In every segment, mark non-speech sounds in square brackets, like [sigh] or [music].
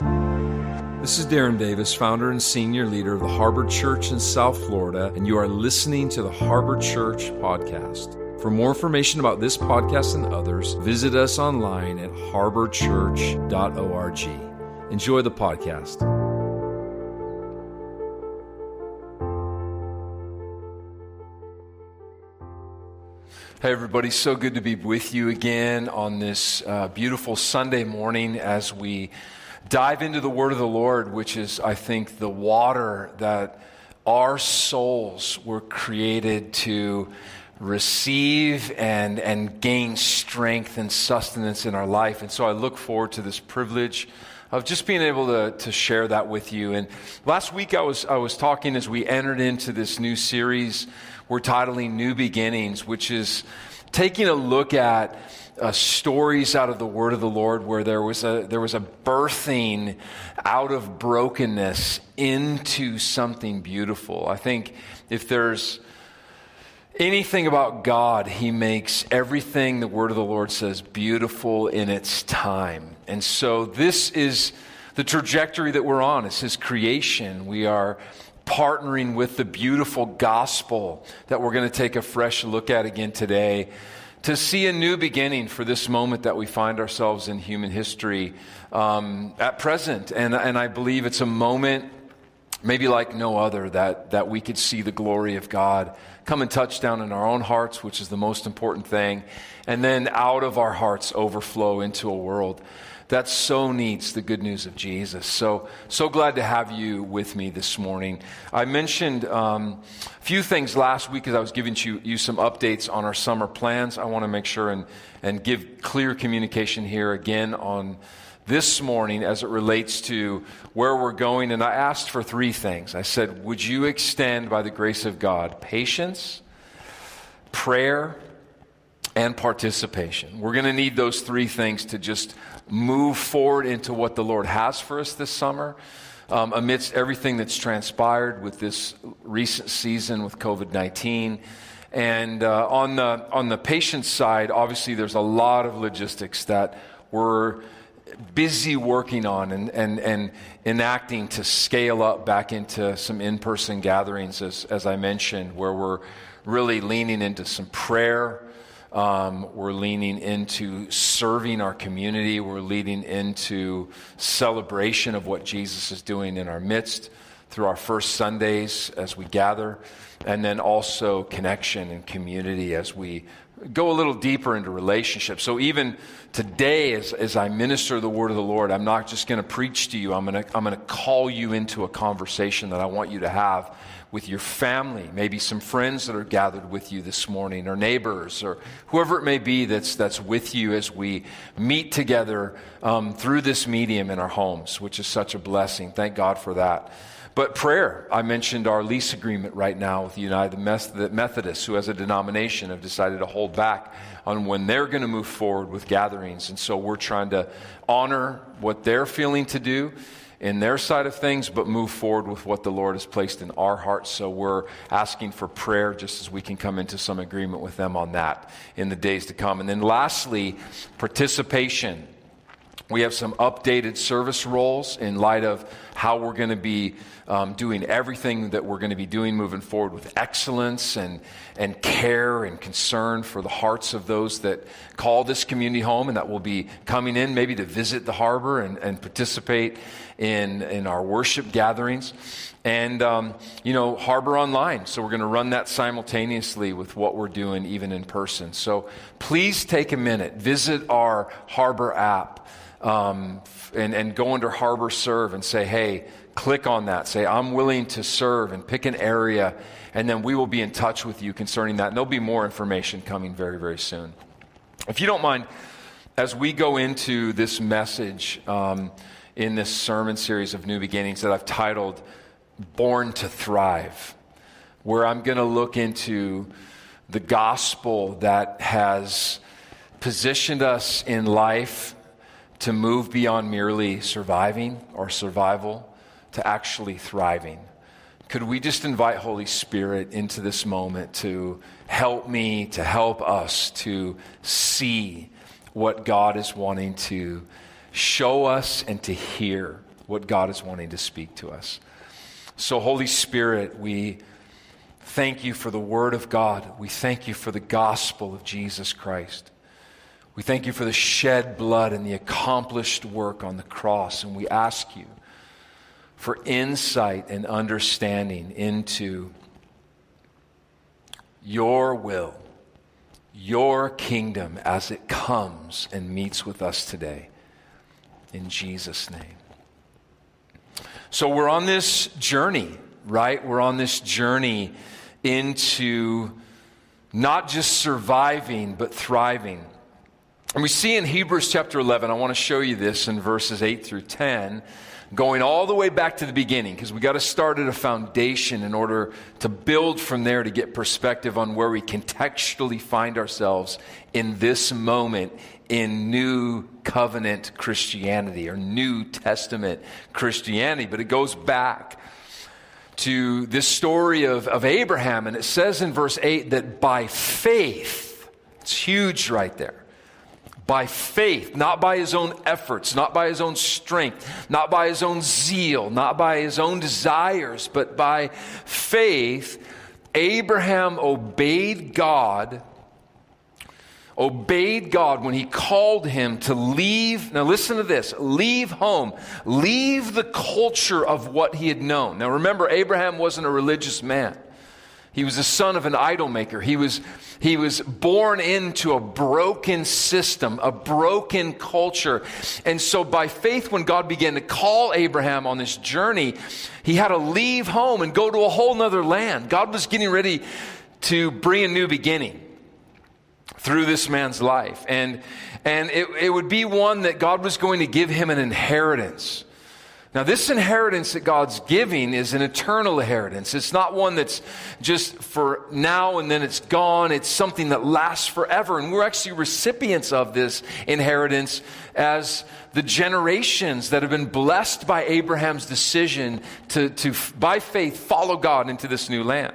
This is Darren Davis, founder and senior leader of the Harbor Church in South Florida, and you are listening to the Harbor Church Podcast. For more information about this podcast and others, visit us online at harborchurch.org. Enjoy the podcast. Hey, everybody, so good to be with you again on this uh, beautiful Sunday morning as we dive into the word of the Lord, which is, I think, the water that our souls were created to receive and, and gain strength and sustenance in our life. And so I look forward to this privilege of just being able to, to share that with you. And last week I was, I was talking as we entered into this new series we're titling New Beginnings, which is taking a look at uh, stories out of the Word of the Lord where there was a there was a birthing out of brokenness into something beautiful. I think if there's anything about God, He makes everything the Word of the Lord says beautiful in its time. And so this is the trajectory that we're on. It's His creation. We are partnering with the beautiful gospel that we're going to take a fresh look at again today to see a new beginning for this moment that we find ourselves in human history um, at present. And, and I believe it's a moment, maybe like no other, that, that we could see the glory of God come and touch down in our own hearts, which is the most important thing, and then out of our hearts overflow into a world that so needs the good news of Jesus. So, so glad to have you with me this morning. I mentioned um, a few things last week as I was giving you, you some updates on our summer plans. I want to make sure and, and give clear communication here again on this morning as it relates to where we're going. And I asked for three things. I said, Would you extend, by the grace of God, patience, prayer, and participation? We're going to need those three things to just move forward into what the Lord has for us this summer. Um, amidst everything that's transpired with this recent season with COVID 19. And uh, on, the, on the patient side, obviously, there's a lot of logistics that we're busy working on and, and, and enacting to scale up back into some in person gatherings, as, as I mentioned, where we're really leaning into some prayer um, we're leaning into serving our community. We're leading into celebration of what Jesus is doing in our midst through our first Sundays as we gather, and then also connection and community as we go a little deeper into relationships. So even today, as, as I minister the word of the Lord, I'm not just going to preach to you. I'm going to I'm going to call you into a conversation that I want you to have with your family, maybe some friends that are gathered with you this morning, or neighbors, or whoever it may be that's, that's with you as we meet together um, through this medium in our homes, which is such a blessing. Thank God for that. But prayer, I mentioned our lease agreement right now with the United Methodists, who as a denomination have decided to hold back on when they're going to move forward with gatherings. And so we're trying to honor what they're feeling to do in their side of things, but move forward with what the Lord has placed in our hearts. So we're asking for prayer just as we can come into some agreement with them on that in the days to come. And then lastly, participation. We have some updated service roles in light of how we're going to be um, doing everything that we're going to be doing moving forward with excellence and, and care and concern for the hearts of those that call this community home and that will be coming in maybe to visit the harbor and, and participate in, in our worship gatherings. And, um, you know, Harbor Online. So we're going to run that simultaneously with what we're doing, even in person. So please take a minute, visit our Harbor app, um, and, and go under Harbor Serve and say, hey, click on that. Say, I'm willing to serve and pick an area, and then we will be in touch with you concerning that. And there'll be more information coming very, very soon. If you don't mind, as we go into this message, um, in this sermon series of New Beginnings that I've titled Born to Thrive, where I'm going to look into the gospel that has positioned us in life to move beyond merely surviving or survival to actually thriving. Could we just invite Holy Spirit into this moment to help me, to help us to see what God is wanting to show us and to hear what God is wanting to speak to us. So, Holy Spirit, we thank you for the Word of God. We thank you for the gospel of Jesus Christ. We thank you for the shed blood and the accomplished work on the cross. And we ask you for insight and understanding into your will, your kingdom as it comes and meets with us today. In Jesus' name. So we're on this journey, right? We're on this journey into not just surviving, but thriving. And we see in Hebrews chapter 11, I want to show you this in verses 8 through 10 going all the way back to the beginning because we got to start at a foundation in order to build from there to get perspective on where we contextually find ourselves in this moment in new covenant Christianity or New Testament Christianity. But it goes back to this story of, of Abraham, and it says in verse 8 that by faith, it's huge right there by faith, not by his own efforts, not by his own strength, not by his own zeal, not by his own desires, but by faith, Abraham obeyed God. Obeyed God when he called him to leave. Now, listen to this leave home, leave the culture of what he had known. Now, remember, Abraham wasn't a religious man. He was the son of an idol maker. He was, he was born into a broken system, a broken culture. And so, by faith, when God began to call Abraham on this journey, he had to leave home and go to a whole nother land. God was getting ready to bring a new beginning through this man's life. And, and it, it would be one that God was going to give him an inheritance. Now, this inheritance that God's giving is an eternal inheritance. It's not one that's just for now and then it's gone. It's something that lasts forever. And we're actually recipients of this inheritance as the generations that have been blessed by Abraham's decision to, to by faith, follow God into this new land.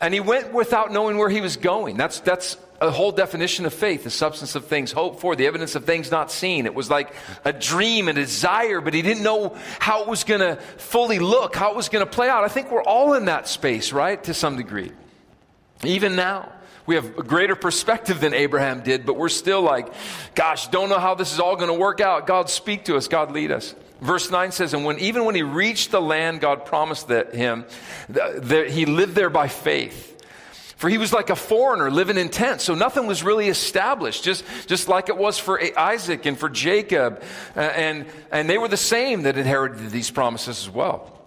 And he went without knowing where he was going. That's, that's a whole definition of faith the substance of things hoped for, the evidence of things not seen. It was like a dream, a desire, but he didn't know how it was going to fully look, how it was going to play out. I think we're all in that space, right, to some degree. Even now. We have a greater perspective than Abraham did, but we're still like, gosh, don't know how this is all going to work out. God speak to us, God lead us. Verse 9 says, And when even when he reached the land God promised that him, that he lived there by faith for he was like a foreigner living in tents, so nothing was really established, just, just like it was for Isaac and for Jacob. Uh, and, and they were the same that inherited these promises as well.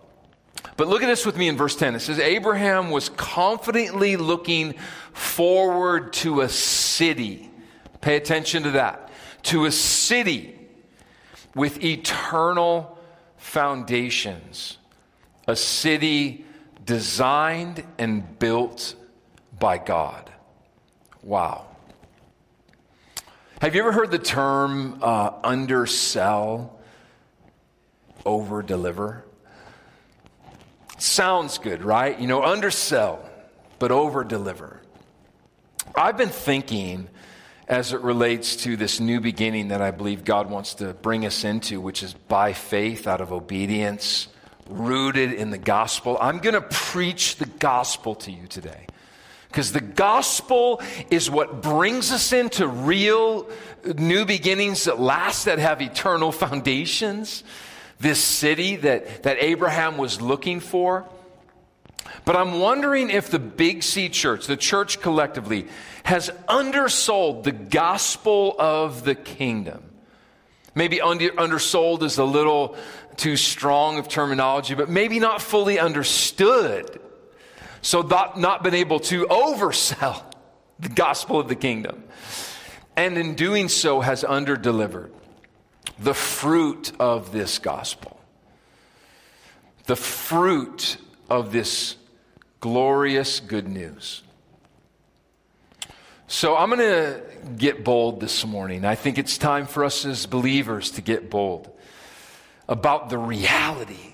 But look at this with me in verse 10. It says, Abraham was confidently looking forward to a city. Pay attention to that. To a city with eternal foundations. A city designed and built by God. Wow. Have you ever heard the term uh, undersell, over deliver? Sounds good, right? You know, undersell, but over deliver. I've been thinking as it relates to this new beginning that I believe God wants to bring us into, which is by faith out of obedience, rooted in the gospel. I'm going to preach the gospel to you today. Because the gospel is what brings us into real new beginnings that last, that have eternal foundations. This city that, that Abraham was looking for. But I'm wondering if the Big C church, the church collectively, has undersold the gospel of the kingdom. Maybe under, undersold is a little too strong of terminology, but maybe not fully understood so not, not been able to oversell the gospel of the kingdom. And in doing so, has underdelivered the fruit of this gospel. The fruit of this glorious good news. So I'm going to get bold this morning. I think it's time for us as believers to get bold about the reality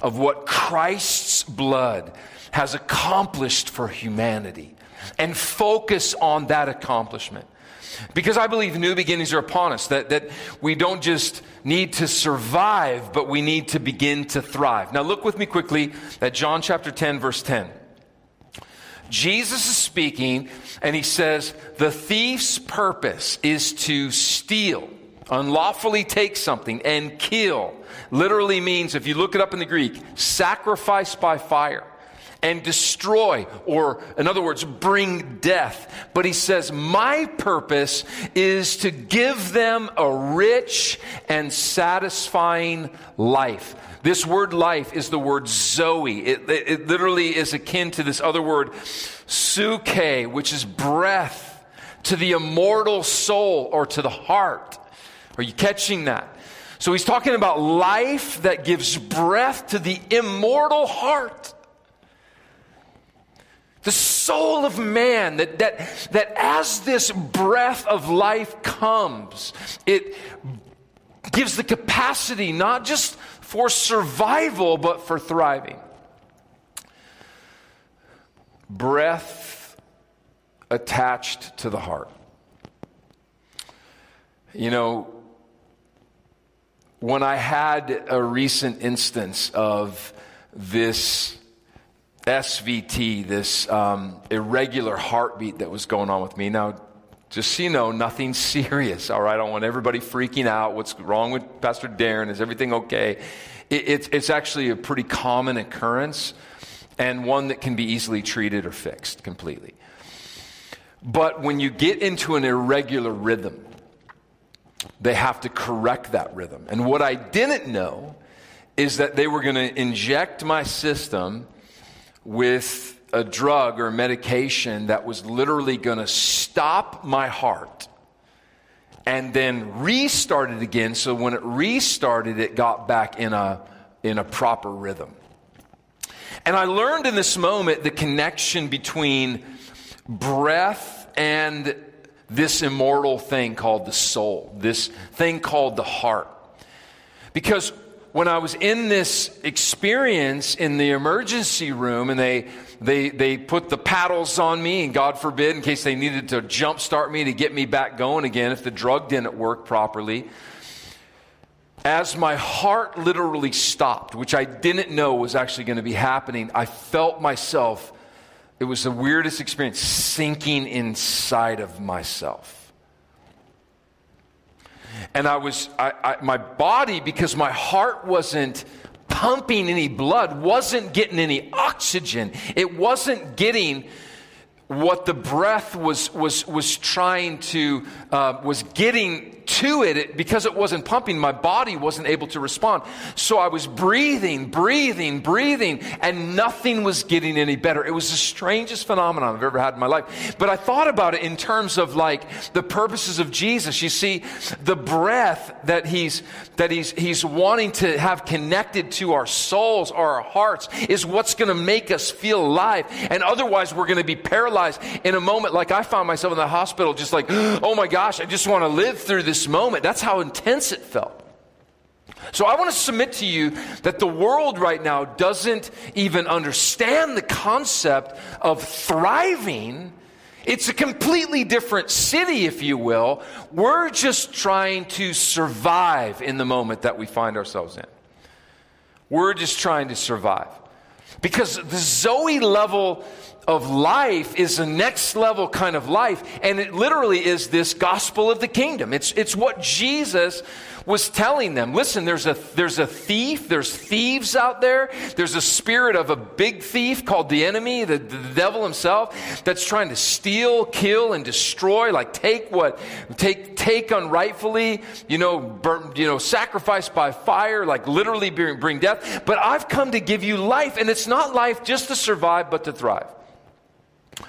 of what Christ's blood has accomplished for humanity. and focus on that accomplishment. Because I believe new beginnings are upon us, that, that we don't just need to survive, but we need to begin to thrive. Now, look with me quickly at John chapter 10, verse 10. Jesus is speaking, and he says, The thief's purpose is to steal, unlawfully take something, and kill. Literally means, if you look it up in the Greek, sacrifice by fire and destroy, or in other words, bring death. But he says, My purpose is to give them a rich and satisfying life. This word life is the word Zoe. It, it, it literally is akin to this other word, psuche, which is breath, to the immortal soul or to the heart. Are you catching that? So he's talking about life that gives breath to the immortal heart. The soul of man, that, that, that as this breath of life comes, it gives the capacity not just for survival, but for thriving. Breath attached to the heart. You know, when I had a recent instance of this SVT, this um, irregular heartbeat that was going on with me. Now, just so you know, nothing [laughs] serious, all right? I don't want everybody freaking out. What's wrong with Pastor Darren? Is everything okay? It, it's, it's actually a pretty common occurrence and one that can be easily treated or fixed completely. But when you get into an irregular rhythm, they have to correct that rhythm. And what I didn't know is that they were going to inject my system with a drug or medication that was literally going to stop my heart and then restart it again so when it restarted it got back in a in a proper rhythm and i learned in this moment the connection between breath and this immortal thing called the soul this thing called the heart because when I was in this experience in the emergency room and they, they, they put the paddles on me, and God forbid, in case they needed to jumpstart me to get me back going again if the drug didn't work properly. As my heart literally stopped, which I didn't know was actually going to be happening, I felt myself, it was the weirdest experience, sinking inside of myself. And I was, I, I, my body, because my heart wasn't pumping any blood, wasn't getting any oxygen. It wasn't getting what the breath was, was, was trying to, uh, was getting to it, because it wasn't pumping, my body wasn't able to respond. So I was breathing, breathing, breathing, and nothing was getting any better. It was the strangest phenomenon I've ever had in my life. But I thought about it in terms of like the purposes of Jesus. You see, the breath that he's, that he's, he's wanting to have connected to our souls our hearts is what's going to make us feel alive. And otherwise, we're going to be paralyzed in a moment like I found myself in the hospital, just like, [gasps] oh my gosh, I just want to live through this this moment. That's how intense it felt. So I want to submit to you that the world right now doesn't even understand the concept of thriving. It's a completely different city, if you will. We're just trying to survive in the moment that we find ourselves in. We're just trying to survive. Because the Zoe level of life is the next level kind of life. And it literally is this gospel of the kingdom. It's, it's what Jesus was telling them. Listen, there's a, there's a thief, there's thieves out there. There's a spirit of a big thief called the enemy, the, the devil himself, that's trying to steal, kill, and destroy, like take what, take, take unrightfully, you know, burn, you know, sacrifice by fire, like literally bring, bring death. But I've come to give you life, and it's not life just to survive, but to thrive.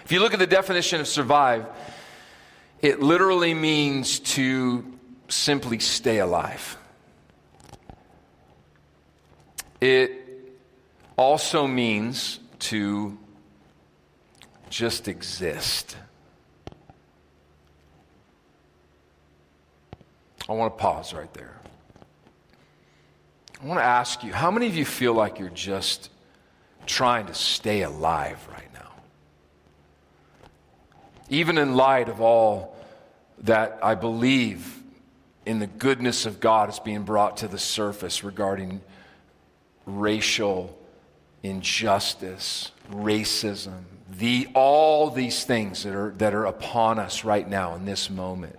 If you look at the definition of survive, it literally means to simply stay alive. It also means to just exist. I want to pause right there. I want to ask you how many of you feel like you're just trying to stay alive right even in light of all that I believe in the goodness of God is being brought to the surface regarding racial injustice, racism, the, all these things that are, that are upon us right now in this moment.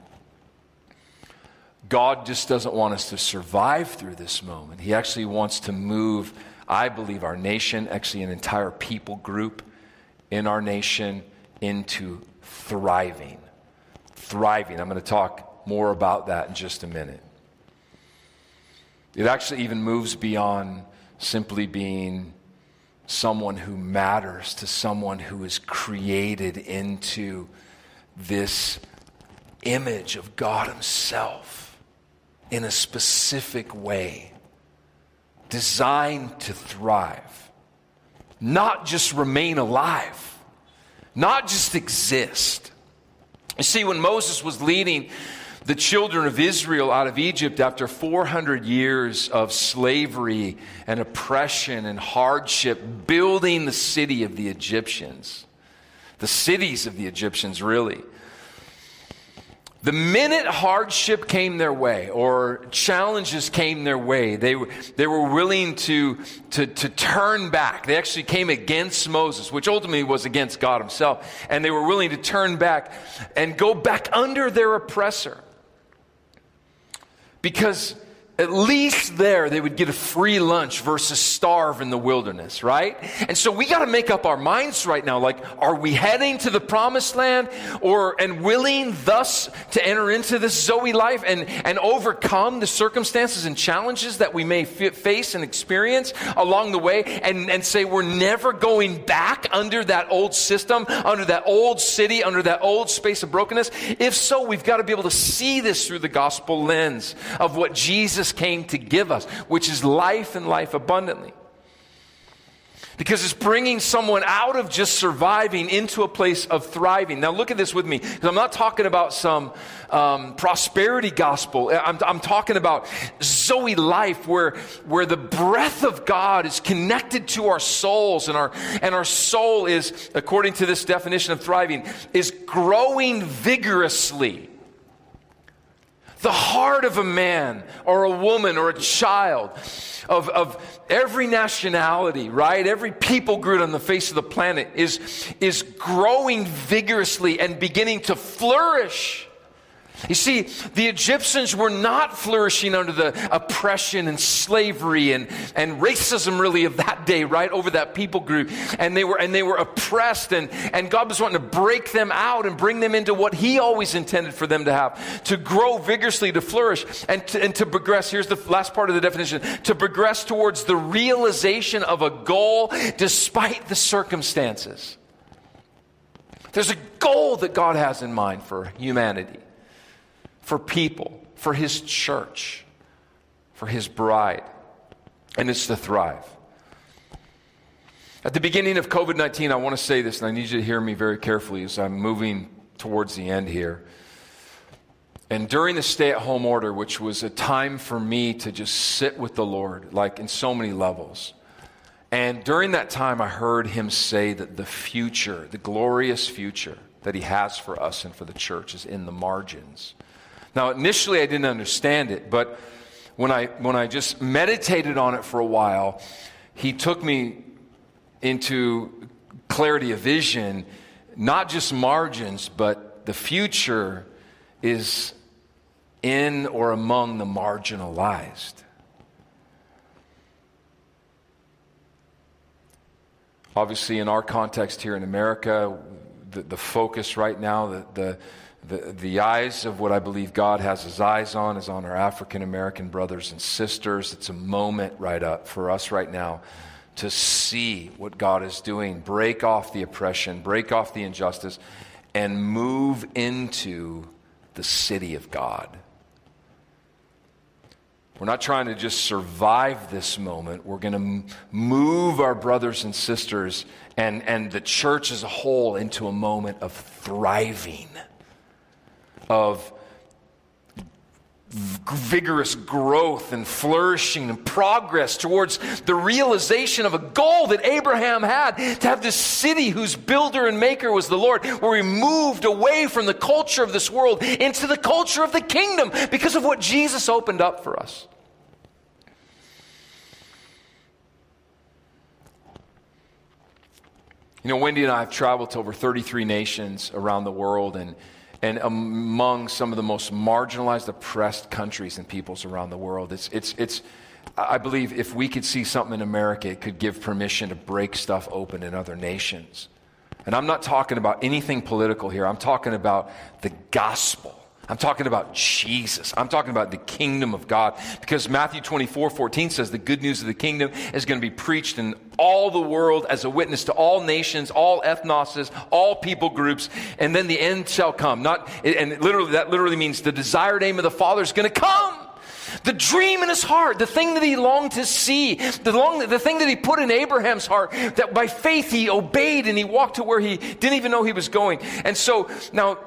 God just doesn't want us to survive through this moment. He actually wants to move, I believe, our nation, actually, an entire people group in our nation into thriving. Thriving. I'm going to talk more about that in just a minute. It actually even moves beyond simply being someone who matters to someone who is created into this image of God Himself in a specific way, designed to thrive, not just remain alive, not just exist. You see, when Moses was leading the children of Israel out of Egypt after 400 years of slavery and oppression and hardship, building the city of the Egyptians, the cities of the Egyptians, really. The minute hardship came their way or challenges came their way, they, they were willing to, to, to turn back. They actually came against Moses, which ultimately was against God himself. And they were willing to turn back and go back under their oppressor. Because at least there they would get a free lunch versus starve in the wilderness, right? And so we got to make up our minds right now. Like, are we heading to the promised land or, and willing thus to enter into this Zoe life and, and overcome the circumstances and challenges that we may f- face and experience along the way and, and say we're never going back under that old system, under that old city, under that old space of brokenness? If so, we've got to be able to see this through the gospel lens of what Jesus Jesus came to give us, which is life and life abundantly. Because it's bringing someone out of just surviving into a place of thriving. Now, look at this with me, because I'm not talking about some um, prosperity gospel. I'm, I'm talking about Zoe life, where, where the breath of God is connected to our souls, and our, and our soul is, according to this definition of thriving, is growing vigorously the heart of a man or a woman or a child of, of every nationality, right? Every people group on the face of the planet is, is growing vigorously and beginning to flourish you see, the Egyptians were not flourishing under the oppression and slavery and, and racism really of that day, right? Over that people group. And they were, and they were oppressed and, and God was wanting to break them out and bring them into what He always intended for them to have, to grow vigorously, to flourish and to, and to progress. Here's the last part of the definition, to progress towards the realization of a goal despite the circumstances. There's a goal that God has in mind for humanity for people, for his church, for his bride, and it's to thrive. At the beginning of COVID 19, I want to say this, and I need you to hear me very carefully as I'm moving towards the end here. And during the stay at home order, which was a time for me to just sit with the Lord, like in so many levels. And during that time, I heard him say that the future, the glorious future that he has for us and for the church, is in the margins. Now, initially, I didn't understand it, but when I, when I just meditated on it for a while, he took me into clarity of vision, not just margins, but the future is in or among the marginalized. Obviously, in our context here in America, the, the focus right now, the, the the, the eyes of what I believe God has his eyes on is on our African American brothers and sisters. It's a moment right up for us right now to see what God is doing, break off the oppression, break off the injustice, and move into the city of God. We're not trying to just survive this moment. We're going to move our brothers and sisters and, and the church as a whole into a moment of thriving of vigorous growth and flourishing and progress towards the realization of a goal that Abraham had to have this city whose builder and maker was the Lord, where we moved away from the culture of this world into the culture of the kingdom because of what Jesus opened up for us. You know, Wendy and I have traveled to over 33 nations around the world and and among some of the most marginalized, oppressed countries and peoples around the world. It's, it's, it's, I believe if we could see something in America, it could give permission to break stuff open in other nations. And I'm not talking about anything political here, I'm talking about the gospel. I'm talking about Jesus. I'm talking about the kingdom of God. Because Matthew 24, 14 says the good news of the kingdom is going to be preached in all the world as a witness to all nations, all ethnoses, all people groups, and then the end shall come. Not, and literally, that literally means the desired aim of the Father is going to come. The dream in his heart, the thing that he longed to see, the, long, the thing that he put in Abraham's heart, that by faith he obeyed and he walked to where he didn't even know he was going. And so now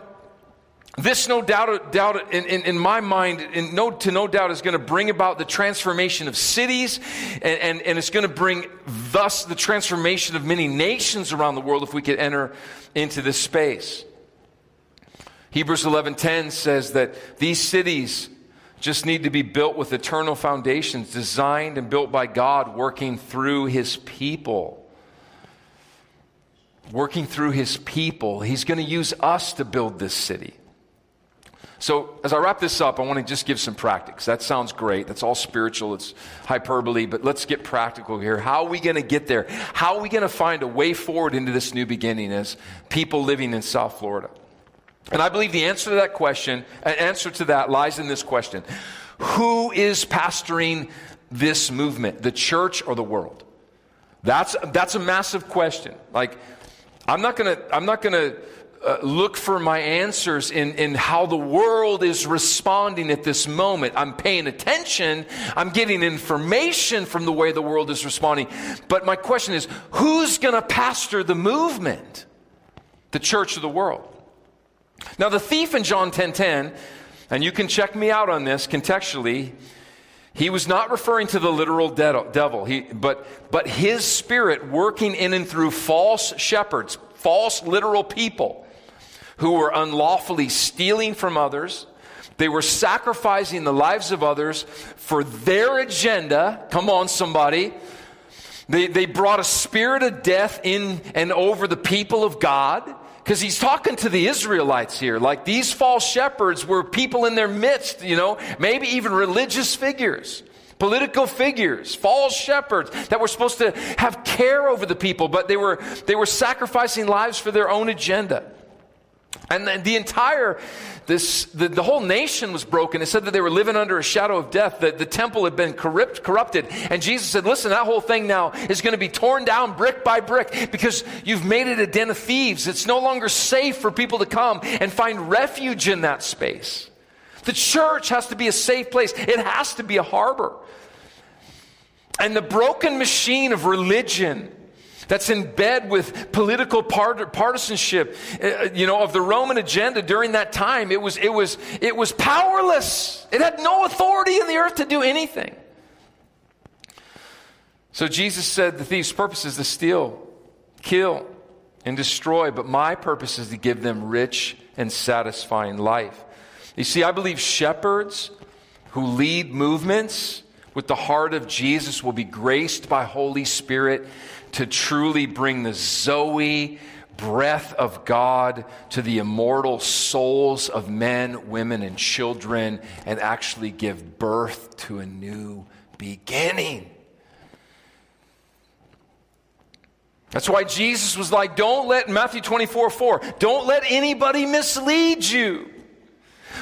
this, no doubt, doubt in, in, in my mind, in no, to no doubt, is going to bring about the transformation of cities, and, and, and it's going to bring thus the transformation of many nations around the world if we could enter into this space. Hebrews 11:10 says that these cities just need to be built with eternal foundations, designed and built by God, working through His people. Working through His people. He's going to use us to build this city. So, as I wrap this up, I want to just give some practice. That sounds great. That's all spiritual, it's hyperbole, but let's get practical here. How are we going to get there? How are we going to find a way forward into this new beginning as people living in South Florida? And I believe the answer to that question, an answer to that lies in this question Who is pastoring this movement, the church or the world? That's, that's a massive question. Like, I'm not going to, I'm not going to, uh, look for my answers in, in how the world is responding at this moment. I'm paying attention. I'm getting information from the way the world is responding. But my question is who's going to pastor the movement? The church of the world. Now, the thief in John 10 10, and you can check me out on this contextually. He was not referring to the literal devil, he, but, but his spirit working in and through false shepherds, false literal people who were unlawfully stealing from others. They were sacrificing the lives of others for their agenda. Come on, somebody. They, they brought a spirit of death in and over the people of God. Because he's talking to the Israelites here. Like these false shepherds were people in their midst, you know, maybe even religious figures political figures, false shepherds that were supposed to have care over the people, but they were, they were sacrificing lives for their own agenda. And the, the entire, this, the, the, whole nation was broken. It said that they were living under a shadow of death, that the temple had been corrupt, corrupted. And Jesus said, listen, that whole thing now is going to be torn down brick by brick because you've made it a den of thieves. It's no longer safe for people to come and find refuge in that space. The church has to be a safe place. It has to be a harbor. And the broken machine of religion that's in bed with political part- partisanship, uh, you know, of the Roman agenda during that time. It was, it was, it was powerless. It had no authority in the earth to do anything. So Jesus said the thief's purpose is to steal, kill, and destroy, but my purpose is to give them rich and satisfying life. You see, I believe shepherds who lead movements with the heart of Jesus will be graced by Holy Spirit to truly bring the Zoe breath of God to the immortal souls of men, women, and children and actually give birth to a new beginning. That's why Jesus was like, don't let, Matthew 24 4, don't let anybody mislead you.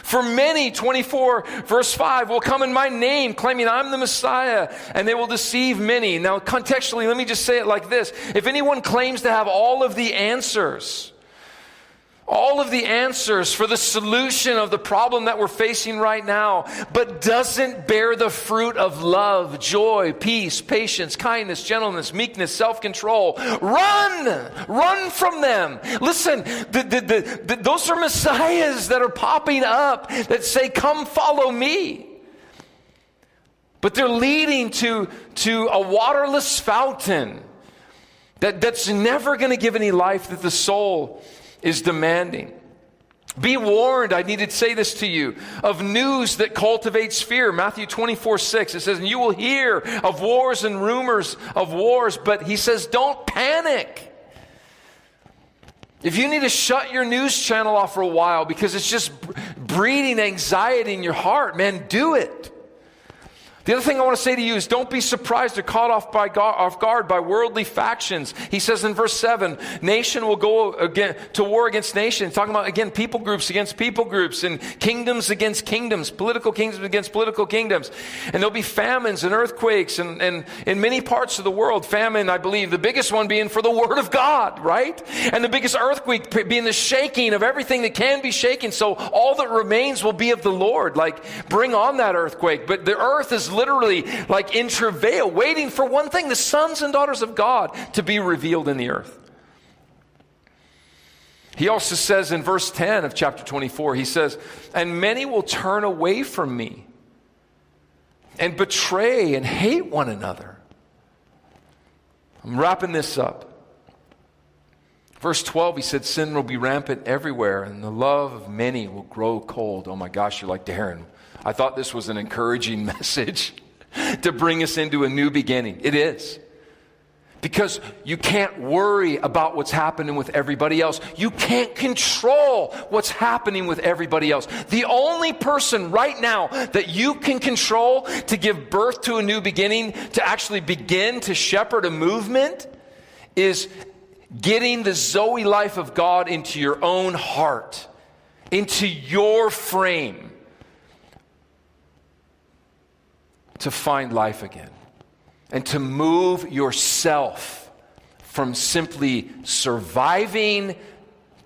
For many, 24 verse 5, will come in my name, claiming I'm the Messiah, and they will deceive many. Now, contextually, let me just say it like this. If anyone claims to have all of the answers, all of the answers for the solution of the problem that we're facing right now, but doesn't bear the fruit of love, joy, peace, patience, kindness, gentleness, meekness, self control. Run! Run from them. Listen, the, the, the, those are messiahs that are popping up that say, Come follow me. but they're leading to, to a waterless fountain that, that's never going to give any life that the soul is demanding. Be warned, I need to say this to you, of news that cultivates fear. Matthew 24, 6, it says, And you will hear of wars and rumors of wars, but he says, Don't panic. If you need to shut your news channel off for a while because it's just breeding anxiety in your heart, man, do it. The other thing I want to say to you is don't be surprised or caught off, by off guard by worldly factions. He says in verse 7 nation will go again to war against nation. Talking about, again, people groups against people groups and kingdoms against kingdoms, political kingdoms against political kingdoms. And there'll be famines and earthquakes and, and in many parts of the world. Famine, I believe, the biggest one being for the Word of God, right? And the biggest earthquake being the shaking of everything that can be shaken. So all that remains will be of the Lord. Like, bring on that earthquake. But the earth is literally like in travail, waiting for one thing the sons and daughters of God to be revealed in the earth. He also says in verse 10 of chapter 24, he says, And many will turn away from me and betray and hate one another. I'm wrapping this up. Verse 12, he said, Sin will be rampant everywhere, and the love of many will grow cold. Oh my gosh, you're like Darren. I thought this was an encouraging [laughs] message to bring us into a new beginning. It is. Because you can't worry about what's happening with everybody else. You can't control what's happening with everybody else. The only person right now that you can control to give birth to a new beginning, to actually begin to shepherd a movement, is getting the Zoe life of God into your own heart, into your frame to find life again and to move yourself from simply surviving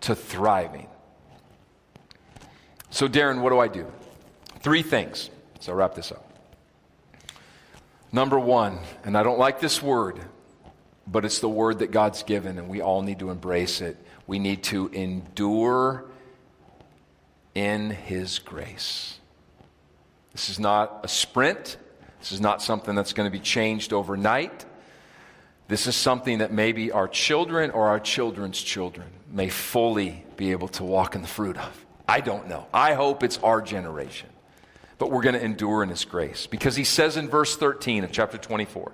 to thriving. So, Darren, what do I do? Three things. So, wrap this up. Number one, and I don't like this word, but it's the word that God's given, and we all need to embrace it. We need to endure in His grace. This is not a sprint, this is not something that's going to be changed overnight. This is something that maybe our children or our children's children may fully be able to walk in the fruit of. I don't know. I hope it's our generation. But we're going to endure in His grace. Because He says in verse 13 of chapter 24,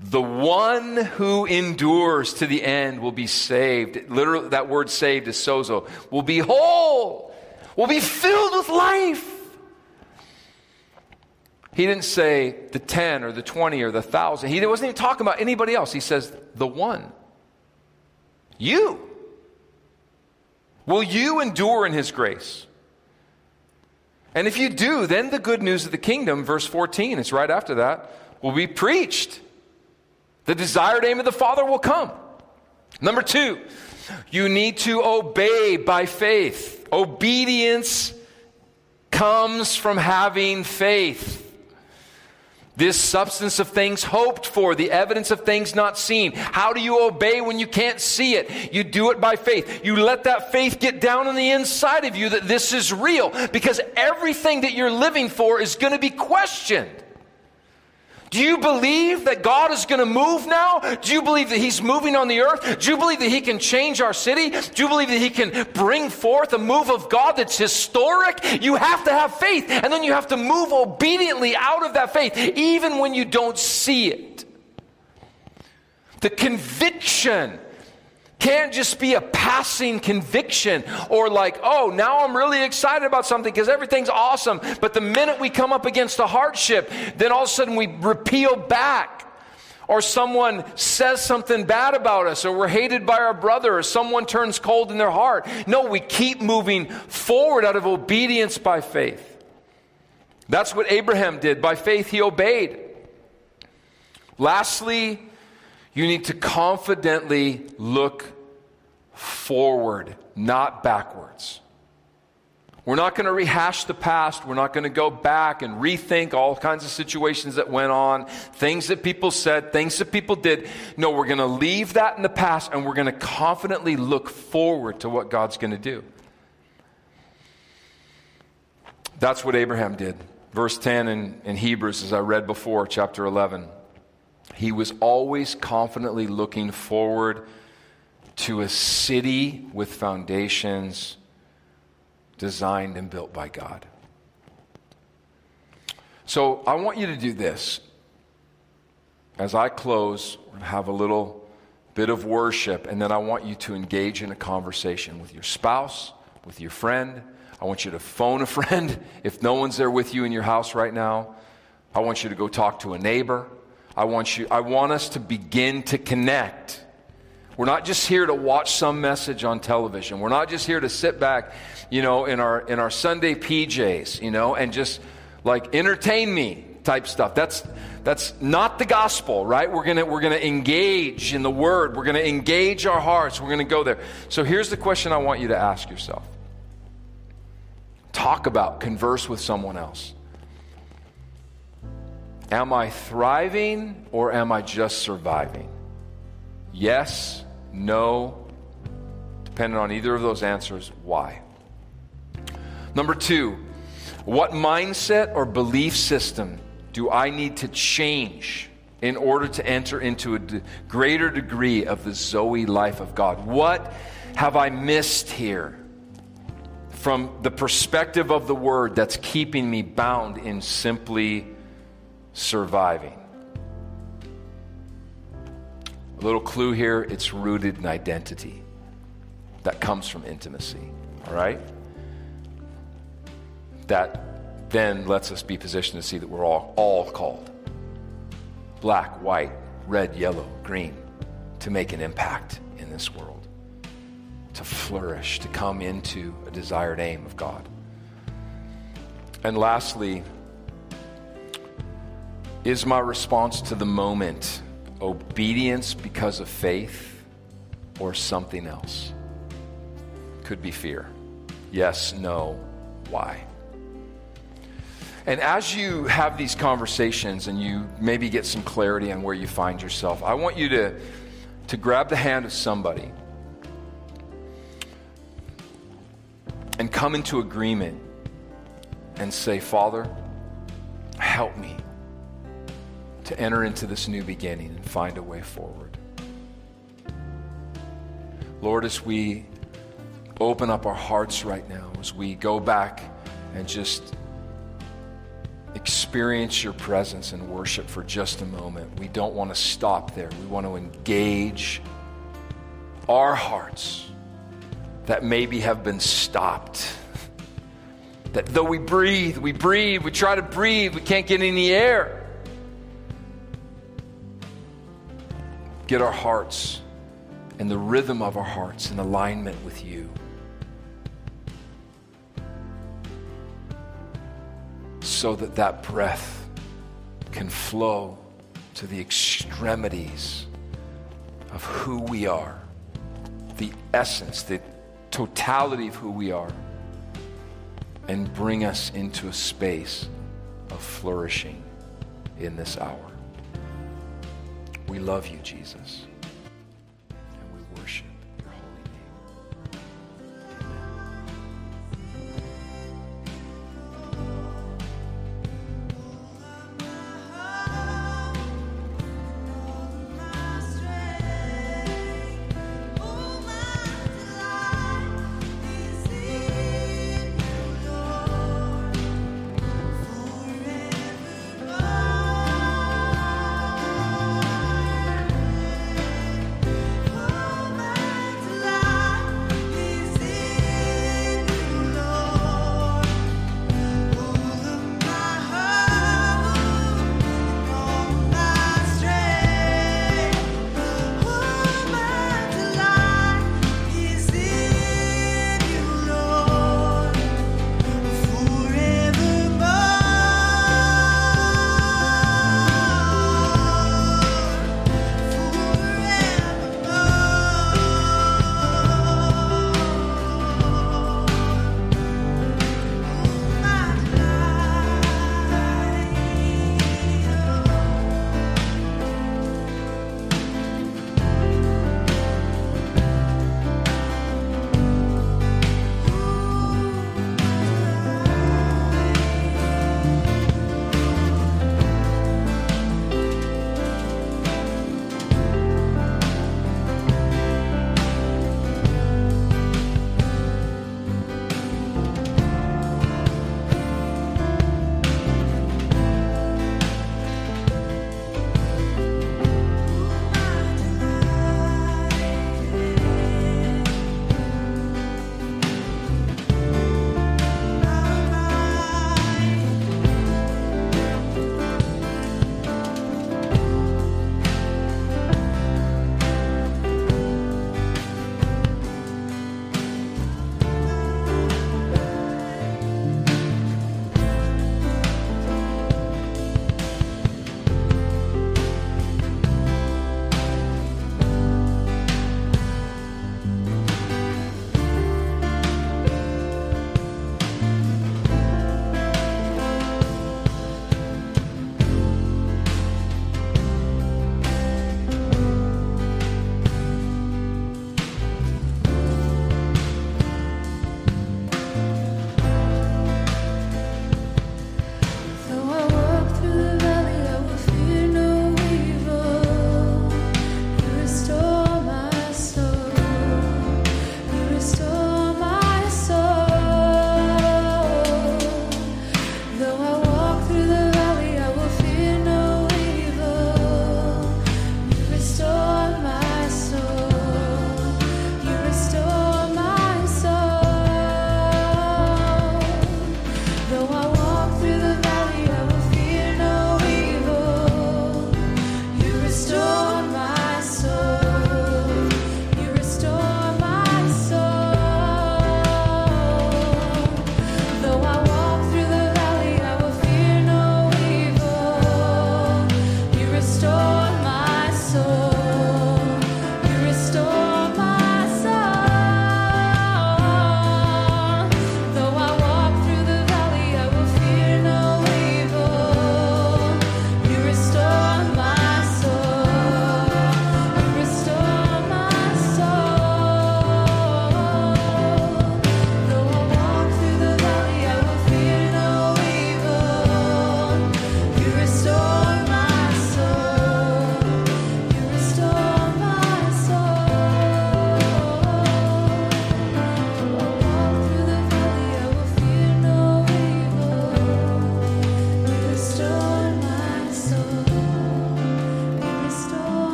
the one who endures to the end will be saved. Literally, that word saved is sozo, will be whole, will be filled with life. He didn't say the 10 or the 20 or the 1,000. He wasn't even talking about anybody else. He says the one. You. Will you endure in his grace? And if you do, then the good news of the kingdom, verse 14, it's right after that, will be preached. The desired aim of the Father will come. Number two, you need to obey by faith. Obedience comes from having faith. This substance of things hoped for, the evidence of things not seen. How do you obey when you can't see it? You do it by faith. You let that faith get down on the inside of you that this is real because everything that you're living for is going to be questioned. Do you believe that God is going to move now? Do you believe that He's moving on the earth? Do you believe that He can change our city? Do you believe that He can bring forth a move of God that's historic? You have to have faith, and then you have to move obediently out of that faith, even when you don't see it. The conviction can't just be a passing conviction or like, oh, now I'm really excited about something because everything's awesome. But the minute we come up against a hardship, then all of a sudden we repeal back. Or someone says something bad about us, or we're hated by our brother, or someone turns cold in their heart. No, we keep moving forward out of obedience by faith. That's what Abraham did. By faith, he obeyed. Lastly, you need to confidently look forward, not backwards. We're not going to rehash the past. We're not going to go back and rethink all kinds of situations that went on, things that people said, things that people did. No, we're going to leave that in the past and we're going to confidently look forward to what God's going to do. That's what Abraham did. Verse 10 in, in Hebrews, as I read before, chapter 11. He was always confidently looking forward to a city with foundations designed and built by God. So I want you to do this. As I close, have a little bit of worship, and then I want you to engage in a conversation with your spouse, with your friend. I want you to phone a [laughs] friend if no one's there with you in your house right now. I want you to go talk to a neighbor. I want you I want us to begin to connect. We're not just here to watch some message on television. We're not just here to sit back, you know, in our in our Sunday PJs, you know, and just like entertain me type stuff. That's that's not the gospel, right? We're gonna we're gonna engage in the word. We're gonna engage our hearts. We're gonna go there. So here's the question I want you to ask yourself. Talk about, converse with someone else. Am I thriving or am I just surviving? Yes, no, depending on either of those answers, why? Number two, what mindset or belief system do I need to change in order to enter into a d- greater degree of the Zoe life of God? What have I missed here from the perspective of the word that's keeping me bound in simply surviving? A little clue here it's rooted in identity that comes from intimacy, all right? That then lets us be positioned to see that we're all, all called black, white, red, yellow, green to make an impact in this world, to flourish, to come into a desired aim of God. And lastly, is my response to the moment obedience because of faith or something else? Could be fear. Yes, no, why? And as you have these conversations and you maybe get some clarity on where you find yourself, I want you to, to grab the hand of somebody and come into agreement and say, Father, help me to enter into this new beginning and find a way forward. Lord, as we open up our hearts right now, as we go back and just experience your presence and worship for just a moment. We don't want to stop there. We want to engage our hearts that maybe have been stopped. That though we breathe, we breathe, we try to breathe, we can't get any air. Get our hearts and the rhythm of our hearts in alignment with you. so that that breath can flow to the extremities of who we are, the essence, the totality of who we are, and bring us into a space of flourishing in this hour. We love you, Jesus.